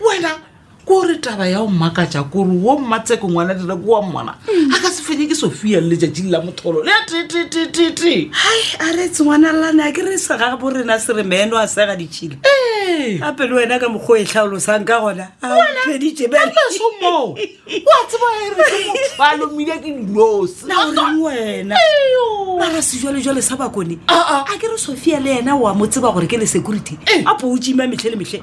wena ko re taba ya o mmakatša kore wo mmatseko ngwana dire ko wa mmona a ka se fenye ke sofia le letšatšing la motholo le ya tetetetete hai a re tse ngwana lane a ke re sa ga bo rena se re meno a sega ditšhile ee gape le wena ka mokgwa o e tlhaolosang ka gona a o pheditše bene eso moo wa tseba e re ke mofalo mmile ke dinosi na o reng wena Eyo. mara sejwalejwale sa bakone Ah, ah. a ke re sofia le yena wa mo tseba gore ke le security Eh. a po o tšima metlhe le metlhe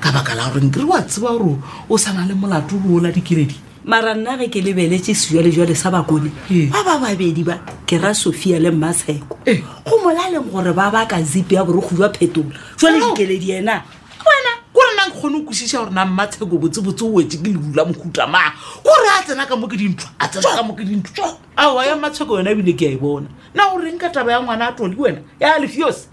ka baka la gore nke re wa tseba gore o sa na le molato o la dikeledi mara nna ge ke lebeletse sejwalejwale sa bakone Ee. ba ba babedi ba ke ra sophia le mmatsheko Ee. go molaleng gore ba baka zipi ya borokgo jwa phetola jwale Ao. dikeledi ena wena ko re nang kgone go kwešiša gore na mmatsheko botsebotse o wetse ke lebu la mohuta maa kore a tsena ka mo ke dintho a tsena ka mo ke dintho aowa ya mmatsheko yona ebile ke a e bona na o reng ka taba ya ngwana a toli wena ya lefiose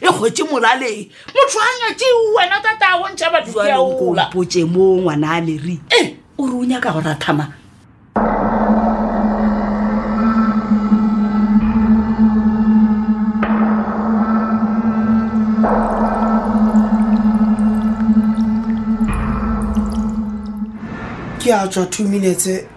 e kgwetse molaleng motho a nyatse wena tata o ntšha batho ke a ola potse mo ngwana a leri e o re o nyaka go rathama ke a tswa two minutes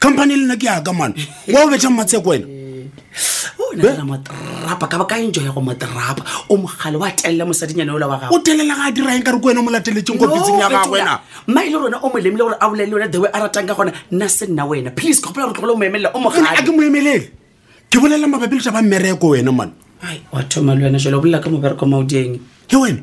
company le nna ke yaka mane wa o betšang matseko wena o nagana motrapa ka ba ka enjo ya go motrapa o mogale wa telela mosadinyane ola wa gago o telela ga a dira eng ka re ko wena o mo lateletseng ko pitseng ya gago wena ma e le rona o mo lemile gore a bolele yone dewe a ratang ka gona nna se nna wena please ke gopela gore tlogole o mo emelela o Ona, a mogale ke mo emelele ke bolelela mabapi le taba mmereko wena mane Ai, wa thoma le wena jalo o bolela ka mobereko maodieng he wena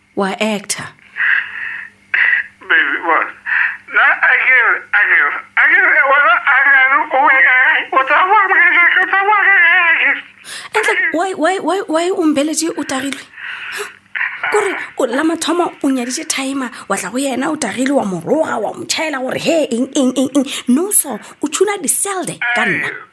wa actor baby boy na a ke re a ke re a ke re wena a ke re o be ka gae o tsa boa ka gae o tsa boa ka gae a ke re entle why why why why o mbeletše o tagilwe kore o la mathomo o nyaditše timer wa tla go yena o tagile wa moroga wa mo chaela gore he eng eng eng eng no so o tshuna diselde ka nna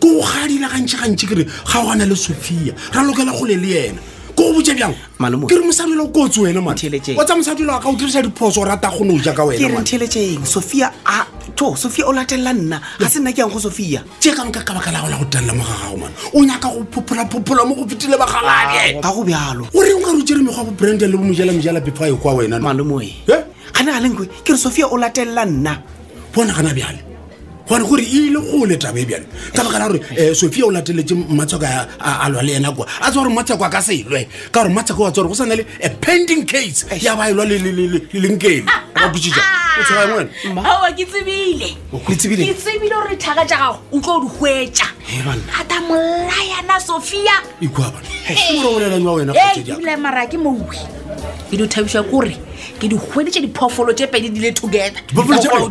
ko go gadila gantši gantši ke re ga gona le sophia ra lokela gole le yena ko go botsa bjang Malome. ke re mosadi lo kotsi wena man Ntheletšeng. o tsa mosadi lo ka o dirisa diphoso o rata go no ja ka ke wena re man ntheletšeng sophia a to sophia o latelela nna ga se nna ke yang go sophia tse kang ka kabaka la go la go telela mo ga gago man o nyaka go phopholaphopola mo go fetile ba gagage ga go bjalo o reng ka rotsere mekgwa bo branden le bo mojela mojela before e kwa wena no? malomoe Eh? gane ga lenkwe ke re sophia o latelela nna bona gana bjale gore gore e ile go le tabe bjalo ka baka la gore um eh, sophia o lateletse mmatsheko a lwa le ena kwa a tsa gore mmatsheko a ka se lwe ka gore mmatsheko wa tsa gore go sa na le a pending case ya ba e lwa lelenkele ba botsitsa o tshega ngwena aowa ke tsebile ke tsebile gore dithaga tsa gago o tlo di hwetsa ata molayana sophia ikhwabaeebile mara ke mowi ke di thabiša kore ke di hweditše diphoofolo tše pedi di le togetherbolela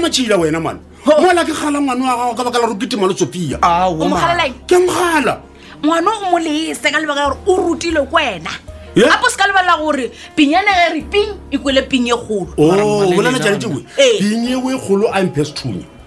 matšhila wena mane mola ke gala ngwane wa gago ka baka la roketima le tsopia ke mogala ngwane o mo lese ka lebaka gore o rutile ko wena gape o se ka lebelela gore pinyane ge re ping e kwele ping e kgolo oh, bolela tšane tsewe ping ewe kgolo a mphe sethunya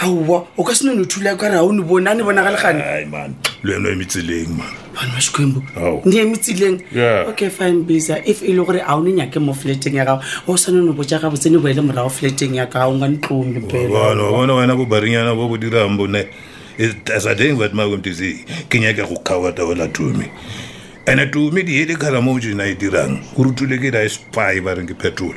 aowa o ka seno no thula ka re ga o ne bone a ne bonagale gane ai man le wena o eme tseleng man bana ba sekwembo Ao. ne eme tseleng Yeah. okay fine bisa if e le gore a o ne nyake mo fleteng ya gago o sane no botsa gabotse ne boele morago fleteng ya ka o nga ntlong le pele bona wa bona wena bobarinyana bo bo dirang bone It- as a deng what my going to say ke nyake go kgawata ola tumi ande tumi di ele kgala mo o jena e dirang o rutule ke da e spy ba reng ke petrol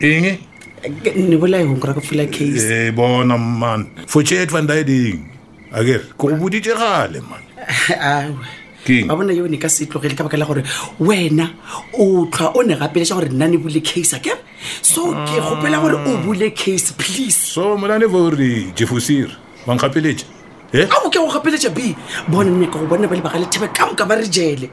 eng Ke- ne bolai gong ra go fula case e bona man fochet van diding a kere ke go boditše gale man awe Keng? ba bona yeo ne ka se tlogele ka baka la gore wena o tlhwa o ne gapeletša gore nna ne bule case a kere so ke gopela gore o bule case please so molane fo re jefosir bankgapeletše e a o ke go gapeletša b bona nne ka go bona ba le bagale thebe ka moka ba re jele